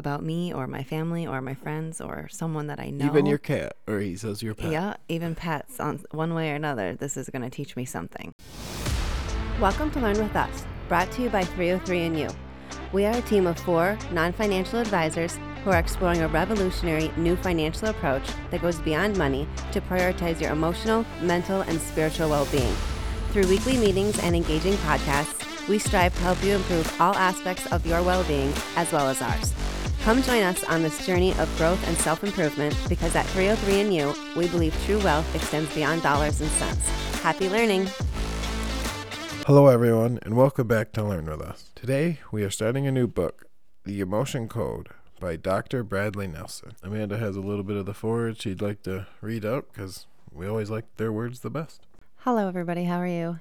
about me or my family or my friends or someone that I know. Even your cat, or he says your pet. Yeah, even pets on one way or another, this is going to teach me something. Welcome to Learn with Us, brought to you by 303 and You. We are a team of four non financial advisors who are exploring a revolutionary new financial approach that goes beyond money to prioritize your emotional, mental, and spiritual well being. Through weekly meetings and engaging podcasts, we strive to help you improve all aspects of your well being as well as ours. Come join us on this journey of growth and self improvement because at 303 and You, we believe true wealth extends beyond dollars and cents. Happy learning! Hello, everyone, and welcome back to Learn with Us. Today, we are starting a new book, The Emotion Code by Dr. Bradley Nelson. Amanda has a little bit of the foreword she'd like to read out because we always like their words the best. Hello, everybody. How are you?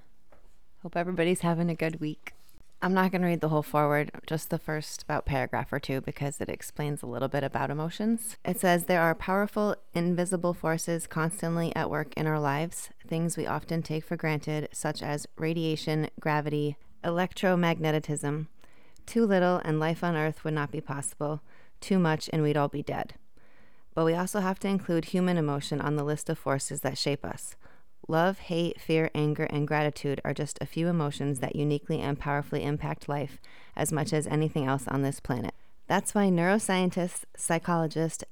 Hope everybody's having a good week. I'm not going to read the whole foreword, just the first about paragraph or two because it explains a little bit about emotions. It says there are powerful, invisible forces constantly at work in our lives, things we often take for granted, such as radiation, gravity, electromagnetism. Too little, and life on Earth would not be possible. Too much, and we'd all be dead. But we also have to include human emotion on the list of forces that shape us. Love, hate, fear, anger, and gratitude are just a few emotions that uniquely and powerfully impact life as much as anything else on this planet. That's why neuroscientists, psychologists,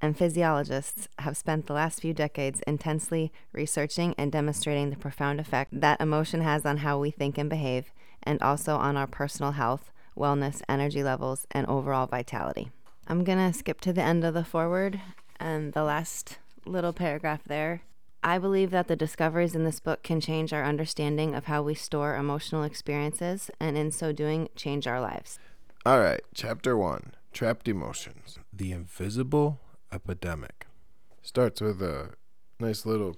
and physiologists have spent the last few decades intensely researching and demonstrating the profound effect that emotion has on how we think and behave, and also on our personal health, wellness, energy levels, and overall vitality. I'm going to skip to the end of the foreword and the last little paragraph there I believe that the discoveries in this book can change our understanding of how we store emotional experiences and, in so doing, change our lives. All right, chapter one Trapped Emotions The Invisible Epidemic. Starts with a nice little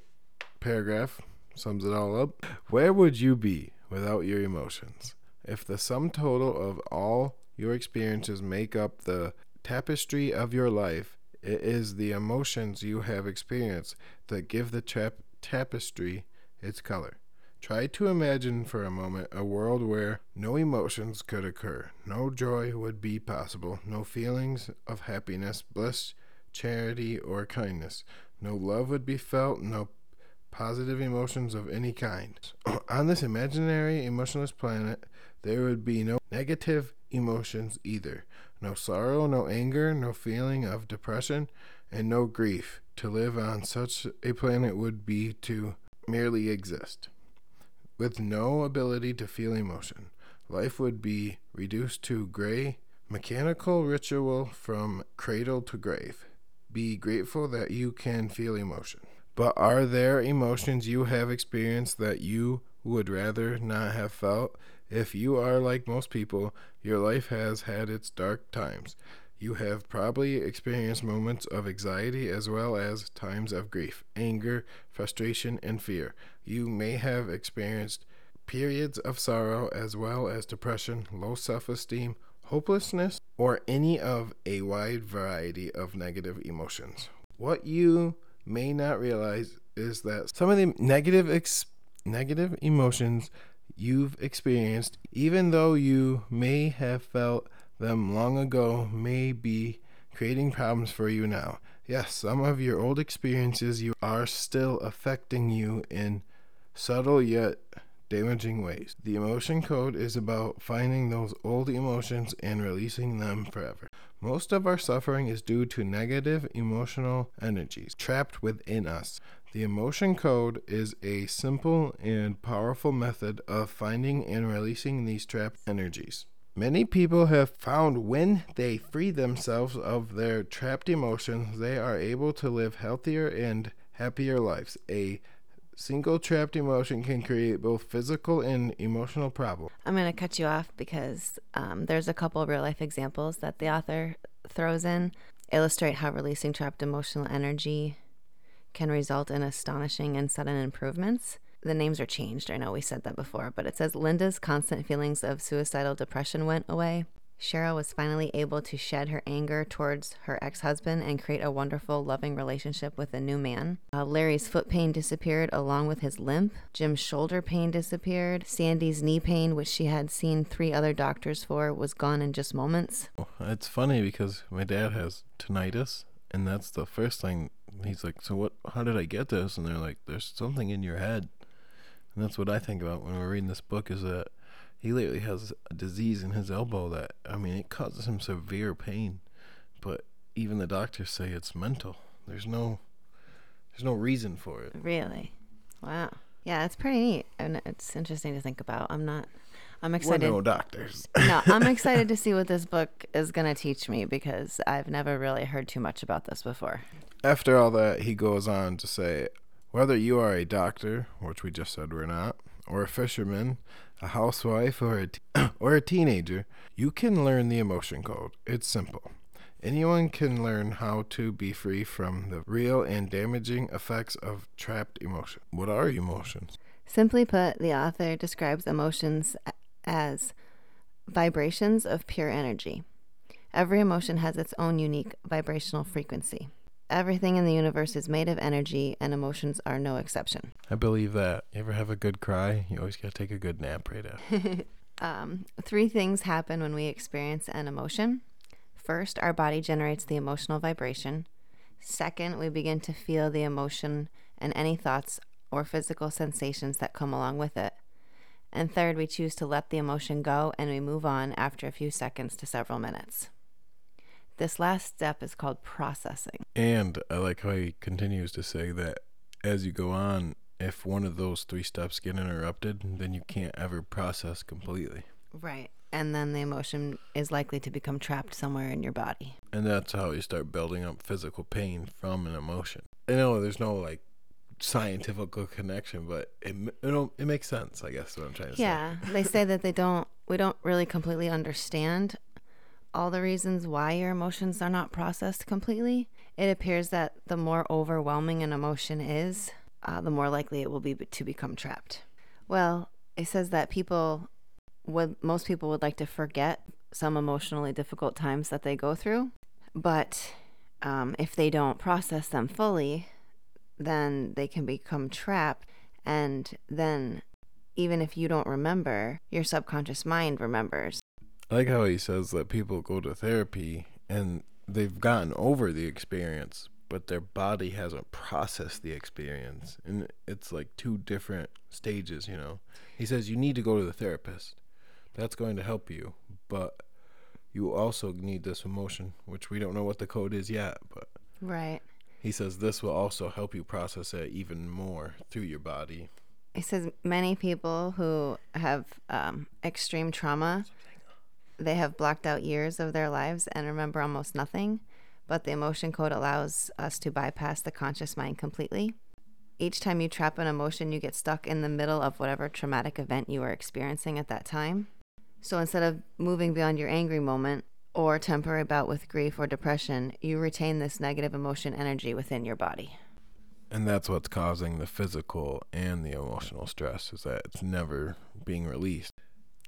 paragraph, sums it all up. Where would you be without your emotions? If the sum total of all your experiences make up the tapestry of your life, it is the emotions you have experienced that give the tap- tapestry its color. Try to imagine for a moment a world where no emotions could occur, no joy would be possible, no feelings of happiness, bliss, charity, or kindness, no love would be felt, no positive emotions of any kind. On this imaginary emotionless planet, there would be no negative emotions either no sorrow, no anger, no feeling of depression, and no grief. To live on such a planet would be to merely exist. With no ability to feel emotion, life would be reduced to gray, mechanical ritual from cradle to grave. Be grateful that you can feel emotion. But are there emotions you have experienced that you would rather not have felt? If you are like most people, your life has had its dark times. You have probably experienced moments of anxiety as well as times of grief, anger, frustration, and fear. You may have experienced periods of sorrow as well as depression, low self esteem, hopelessness, or any of a wide variety of negative emotions. What you may not realize is that some of the negative ex- negative emotions you've experienced, even though you may have felt them long ago, may be creating problems for you now. Yes, some of your old experiences you are still affecting you in subtle yet damaging ways. The emotion code is about finding those old emotions and releasing them forever. Most of our suffering is due to negative emotional energies trapped within us. The emotion code is a simple and powerful method of finding and releasing these trapped energies. Many people have found when they free themselves of their trapped emotions, they are able to live healthier and happier lives. A single trapped emotion can create both physical and emotional problems. I'm going to cut you off because um, there's a couple real life examples that the author throws in, illustrate how releasing trapped emotional energy can result in astonishing and sudden improvements. The names are changed. I know we said that before, but it says Linda's constant feelings of suicidal depression went away. Cheryl was finally able to shed her anger towards her ex husband and create a wonderful, loving relationship with a new man. Uh, Larry's foot pain disappeared along with his limp. Jim's shoulder pain disappeared. Sandy's knee pain, which she had seen three other doctors for, was gone in just moments. It's funny because my dad has tinnitus, and that's the first thing he's like, "So what? How did I get this?" And they're like, "There's something in your head," and that's what I think about when we're reading this book. Is that he literally has a disease in his elbow that I mean, it causes him severe pain, but even the doctors say it's mental. There's no, there's no reason for it. Really? Wow. Yeah, it's pretty neat. And it's interesting to think about. I'm not. I'm We're excited. no doctors. no, I'm excited to see what this book is going to teach me because I've never really heard too much about this before. After all that, he goes on to say, whether you are a doctor, which we just said we're not, or a fisherman, a housewife, or a, te- or a teenager, you can learn the emotion code. It's simple. Anyone can learn how to be free from the real and damaging effects of trapped emotion. What are emotions? Simply put, the author describes emotions as vibrations of pure energy. Every emotion has its own unique vibrational frequency. Everything in the universe is made of energy, and emotions are no exception. I believe that. You ever have a good cry? You always gotta take a good nap right after. Um, three things happen when we experience an emotion. First, our body generates the emotional vibration. Second, we begin to feel the emotion and any thoughts or physical sensations that come along with it. And third, we choose to let the emotion go and we move on after a few seconds to several minutes. This last step is called processing. And I like how he continues to say that as you go on, if one of those three steps get interrupted, then you can't ever process completely. Right. And then the emotion is likely to become trapped somewhere in your body. And that's how you start building up physical pain from an emotion. I know there's no like scientific connection, but it it, it makes sense. I guess what I'm trying to say. Yeah, they say that they don't we don't really completely understand all the reasons why your emotions are not processed completely. It appears that the more overwhelming an emotion is, uh, the more likely it will be to become trapped. Well, it says that people would most people would like to forget some emotionally difficult times that they go through, but um, if they don't process them fully, then they can become trapped, and then even if you don't remember, your subconscious mind remembers. I like how he says that people go to therapy and they've gotten over the experience, but their body hasn't processed the experience. And it's like two different stages, you know. He says you need to go to the therapist. That's going to help you, but you also need this emotion, which we don't know what the code is yet, but Right. He says this will also help you process it even more through your body. He says many people who have um, extreme trauma, they have blocked out years of their lives and remember almost nothing. But the emotion code allows us to bypass the conscious mind completely. Each time you trap an emotion, you get stuck in the middle of whatever traumatic event you are experiencing at that time. So instead of moving beyond your angry moment or temporary bout with grief or depression, you retain this negative emotion energy within your body. And that's what's causing the physical and the emotional stress is that it's never being released.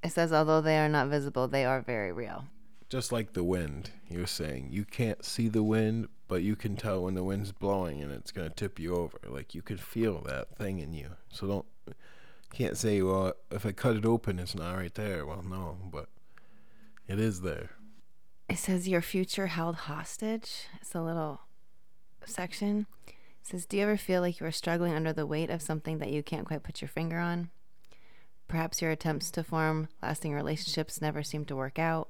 It says, although they are not visible, they are very real. Just like the wind, was saying, you can't see the wind, but you can tell when the wind's blowing and it's going to tip you over. Like you can feel that thing in you. So don't, can't say, well, if I cut it open, it's not right there. Well, no, but it is there. It says your future held hostage. It's a little section. It says, Do you ever feel like you are struggling under the weight of something that you can't quite put your finger on? Perhaps your attempts to form lasting relationships never seem to work out.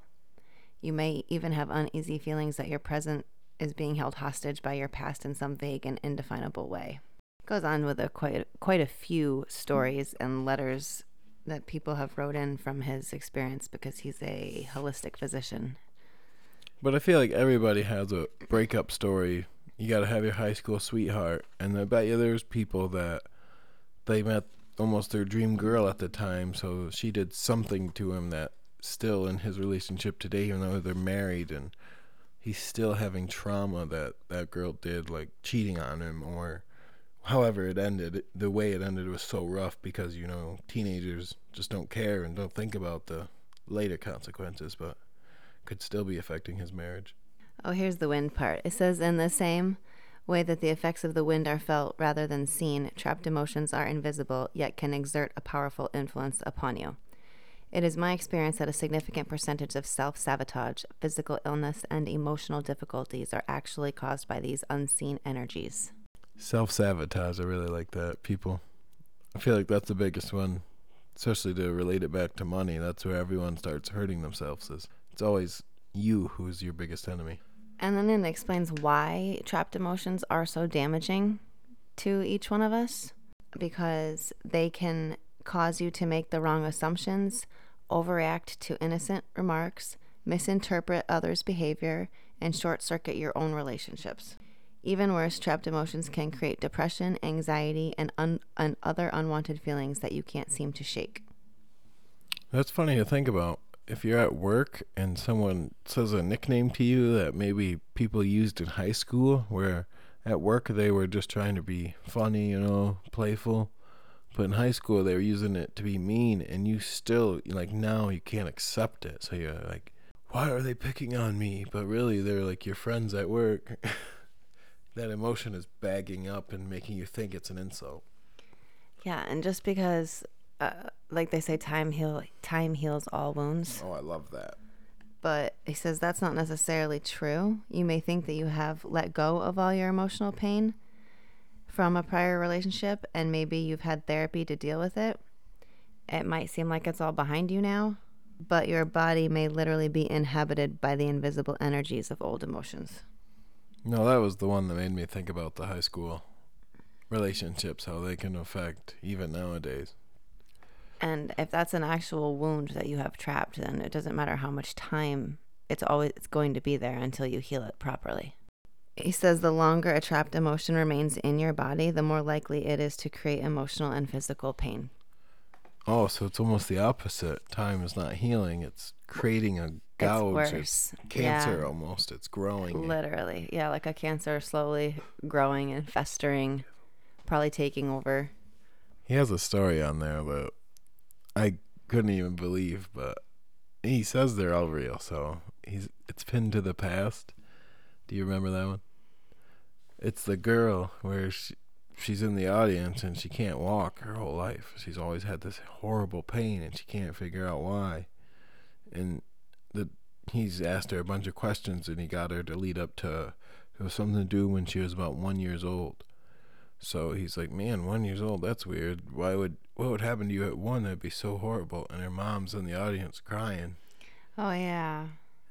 You may even have uneasy feelings that your present is being held hostage by your past in some vague and indefinable way. It goes on with a quite quite a few stories and letters that people have wrote in from his experience because he's a holistic physician But I feel like everybody has a breakup story. You got to have your high school sweetheart, and I bet you there's people that they met almost their dream girl at the time, so she did something to him that still in his relationship today, even though they're married, and he's still having trauma that that girl did, like cheating on him or however it ended. The way it ended was so rough because you know teenagers just don't care and don't think about the later consequences, but could still be affecting his marriage. Oh, here's the wind part. It says, in the same way that the effects of the wind are felt rather than seen, trapped emotions are invisible, yet can exert a powerful influence upon you. It is my experience that a significant percentage of self sabotage, physical illness, and emotional difficulties are actually caused by these unseen energies. Self sabotage, I really like that. People, I feel like that's the biggest one, especially to relate it back to money. That's where everyone starts hurting themselves. Is it's always you who's your biggest enemy. And then it explains why trapped emotions are so damaging to each one of us because they can cause you to make the wrong assumptions, overreact to innocent remarks, misinterpret others' behavior, and short circuit your own relationships. Even worse, trapped emotions can create depression, anxiety, and, un- and other unwanted feelings that you can't seem to shake. That's funny to think about. If you're at work and someone says a nickname to you that maybe people used in high school, where at work they were just trying to be funny, you know, playful, but in high school they were using it to be mean, and you still, like, now you can't accept it. So you're like, why are they picking on me? But really, they're like your friends at work. that emotion is bagging up and making you think it's an insult. Yeah, and just because, uh, like they say, time heal time heals all wounds. Oh, I love that. But he says that's not necessarily true. You may think that you have let go of all your emotional pain from a prior relationship, and maybe you've had therapy to deal with it. It might seem like it's all behind you now, but your body may literally be inhabited by the invisible energies of old emotions. No, that was the one that made me think about the high school relationships, how they can affect even nowadays. And if that's an actual wound that you have trapped, then it doesn't matter how much time it's always it's going to be there until you heal it properly. He says the longer a trapped emotion remains in your body, the more likely it is to create emotional and physical pain. Oh, so it's almost the opposite. Time is not healing; it's creating a gouge. worse. cancer Yeah. almost. It's growing. Literally. Yeah, like a cancer slowly growing and festering, probably taking over. He has a story on there that I couldn't even believe, but he says they're all real. So he's it's pinned to the past. Do you remember that one? It's the girl where she, she's in the audience and she can't walk her whole life. She's always had this horrible pain and she can't figure out why. And the he's asked her a bunch of questions and he got her to lead up to it was something to do when she was about one years old. So he's like, "Man, one years old. That's weird. Why would what would happen to you at one? That'd be so horrible." And her mom's in the audience crying, Oh yeah.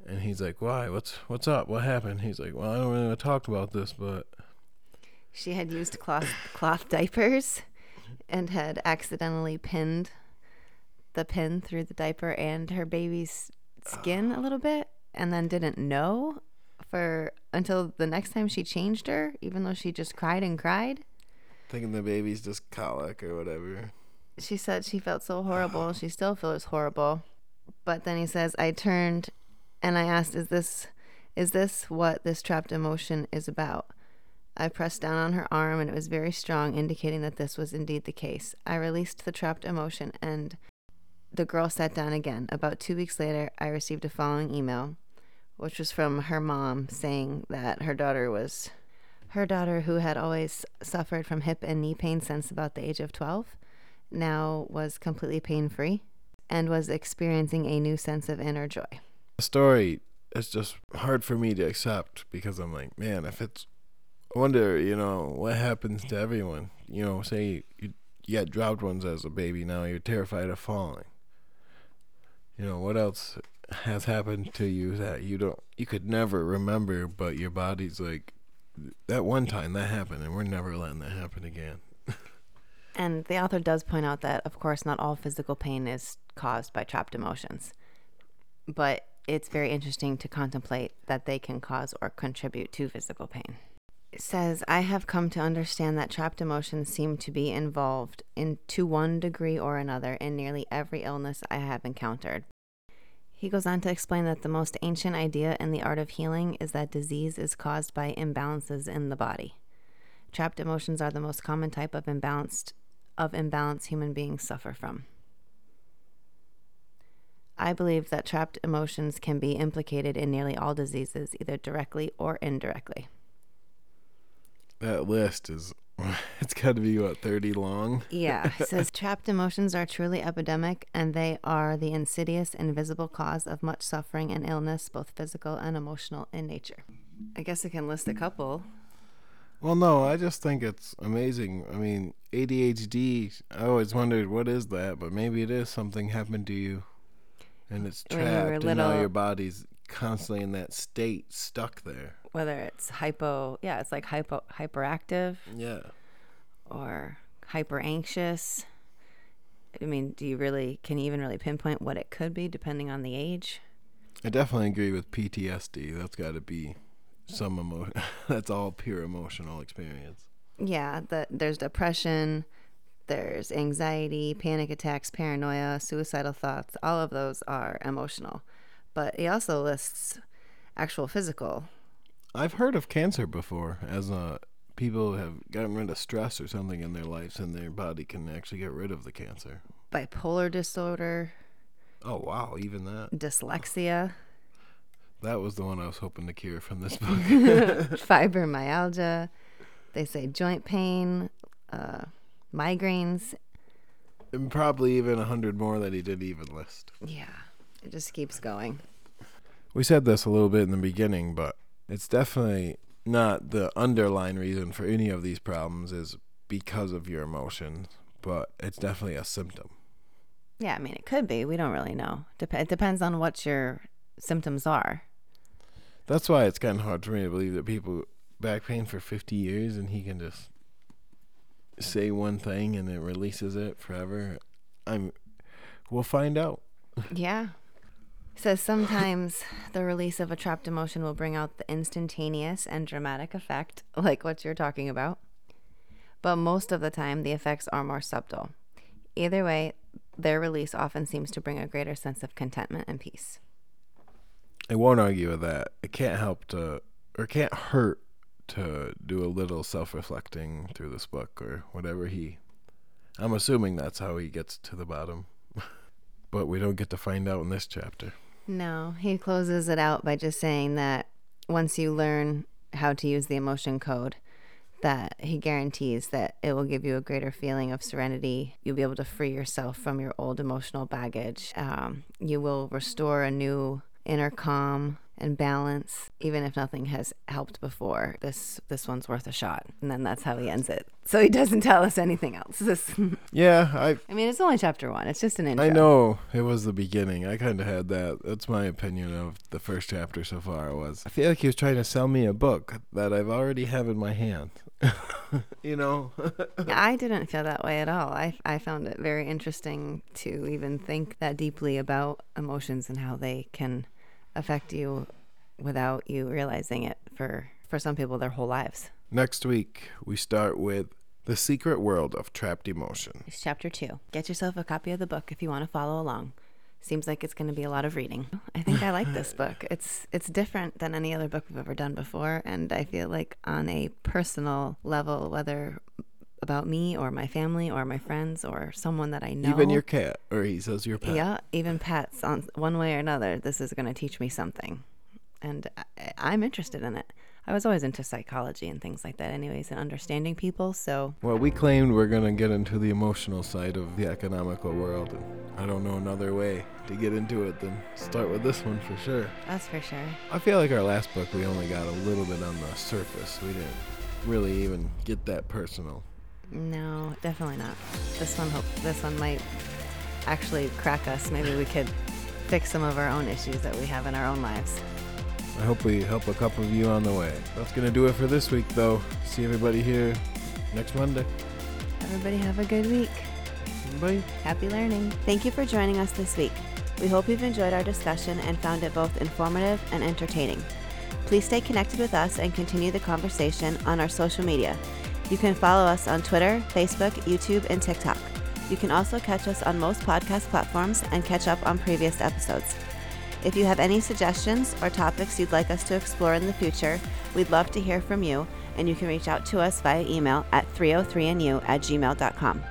and he's like, "Why? What's what's up? What happened?" He's like, "Well, I don't really want to talk about this, but She had used cloth cloth diapers and had accidentally pinned the pin through the diaper and her baby's skin a little bit and then didn't know for until the next time she changed her even though she just cried and cried. Thinking the baby's just colic or whatever." She said she felt so horrible. She still feels horrible. But then he says, I turned and I asked, Is this is this what this trapped emotion is about? I pressed down on her arm and it was very strong, indicating that this was indeed the case. I released the trapped emotion and the girl sat down again. About two weeks later, I received a following email, which was from her mom saying that her daughter was her daughter, who had always suffered from hip and knee pain since about the age of 12, now was completely pain free and was experiencing a new sense of inner joy. The story is just hard for me to accept because I'm like, man, if it's, I wonder, you know, what happens to everyone. You know, say you you dropped ones as a baby, now you're terrified of falling. You know, what else has happened to you that you don't, you could never remember, but your body's like, that one time that happened, and we're never letting that happen again. And the author does point out that, of course, not all physical pain is caused by trapped emotions, but it's very interesting to contemplate that they can cause or contribute to physical pain. It says, I have come to understand that trapped emotions seem to be involved in to one degree or another in nearly every illness I have encountered. He goes on to explain that the most ancient idea in the art of healing is that disease is caused by imbalances in the body. Trapped emotions are the most common type of imbalanced of imbalance human beings suffer from. I believe that trapped emotions can be implicated in nearly all diseases, either directly or indirectly. That list is, it's got to be, what, 30 long? Yeah. It says trapped emotions are truly epidemic and they are the insidious, invisible cause of much suffering and illness, both physical and emotional in nature. I guess I can list a couple. Well, no, I just think it's amazing. I mean, ADHD, I always wondered what is that, but maybe it is something happened to you and it's When you were trapped and now your body's constantly in that state, stuck there. Whether it's hypo, yeah, it's like hypo, hyperactive Yeah. or hyper anxious. I mean, do you really, can you even really pinpoint what it could be depending on the age? I definitely agree with PTSD. That's got to be some emotion. That's all pure emotional experience. Yeah, the, there's depression, there's anxiety, panic attacks, paranoia, suicidal thoughts. All of those are emotional. But he also lists actual physical. I've heard of cancer before, as uh, people have gotten rid of stress or something in their lives, and their body can actually get rid of the cancer. bipolar disorder, Oh wow, even that. dyslexia, That was the one I was hoping to cure from this book. fibromyalgia. They say joint pain, uh, migraines. and probably even a hundred more that he didn't even list. Yeah, it just keeps going. We said this a little bit in the beginning, but it's definitely not the underlying reason for any of these problems is because of your emotions, but it's definitely a symptom. Yeah, I mean, it could be. We don't really know. Dep- it depends on what your symptoms are. That's why it's kind of hard for me to believe that people back pain for 50 years and he can just say one thing and it releases it forever. I'm we'll find out. Yeah. Says sometimes the release of a trapped emotion will bring out the instantaneous and dramatic effect, like what you're talking about. But most of the time, the effects are more subtle. Either way, their release often seems to bring a greater sense of contentment and peace. I won't argue with that. It can't help to or can't hurt to do a little self-reflecting through this book or whatever he I'm assuming that's how he gets to the bottom. but we don't get to find out in this chapter. No, he closes it out by just saying that once you learn how to use the emotion code, that he guarantees that it will give you a greater feeling of serenity. You'll be able to free yourself from your old emotional baggage. Um, you will restore a new inner calm and balance, even if nothing has helped before. This this one's worth a shot, and then that's how he ends it. So he doesn't tell us anything else. This, Yeah, I I mean, it's only chapter one. It's just an intro. I know it was the beginning. I kind of had that. That's my opinion of the first chapter so far. Was I feel like he was trying to sell me a book that I've already have in my hand. you know, I didn't feel that way at all. I, I found it very interesting to even think that deeply about emotions and how they can affect you without you realizing it for, for some people their whole lives. next week we start with the secret world of trapped emotion. It's chapter two. Get yourself a copy of the book if you want to follow along. Seems like it's going to be a lot of reading. I think I like this book. It's it's different than any other book we've ever done before, and I feel like on a personal level, whether about me or my family or my friends or someone that I know, Even your cat, or he says your pet. Yeah, even pets on one way or another. This is going to teach me something, and I, I'm interested in it. I was always into psychology and things like that, anyways, and understanding people. So Well, we claimed we're gonna get into the emotional side of the economical world, and I don't know another way to get into it than start with this one for sure. that's for sure. I feel like our last book we only got a little bit on the surface. We didn't really even get that personal. No, definitely not. This one, hope this one might actually crack us. Maybe we could fix some of our own issues that we have in our own lives. I hope we help a couple of you on the way. That's gonna do it for this week, though. See everybody here next Monday. Everybody have a good week. Bye. Happy learning. Thank you for joining us this week. We hope you've enjoyed our discussion and found it both informative and entertaining. Please stay connected with us and continue the conversation on our social media. You can follow us on Twitter, Facebook, YouTube, and TikTok. You can also catch us on most podcast platforms and catch up on previous episodes. If you have any suggestions or topics you'd like us to explore in the future, we'd love to hear from you, and you can reach out to us via email at 303nu at gmail.com.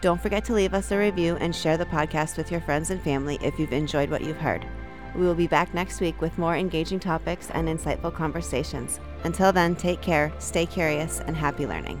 Don't forget to leave us a review and share the podcast with your friends and family if you've enjoyed what you've heard. We will be back next week with more engaging topics and insightful conversations. Until then, take care, stay curious, and happy learning.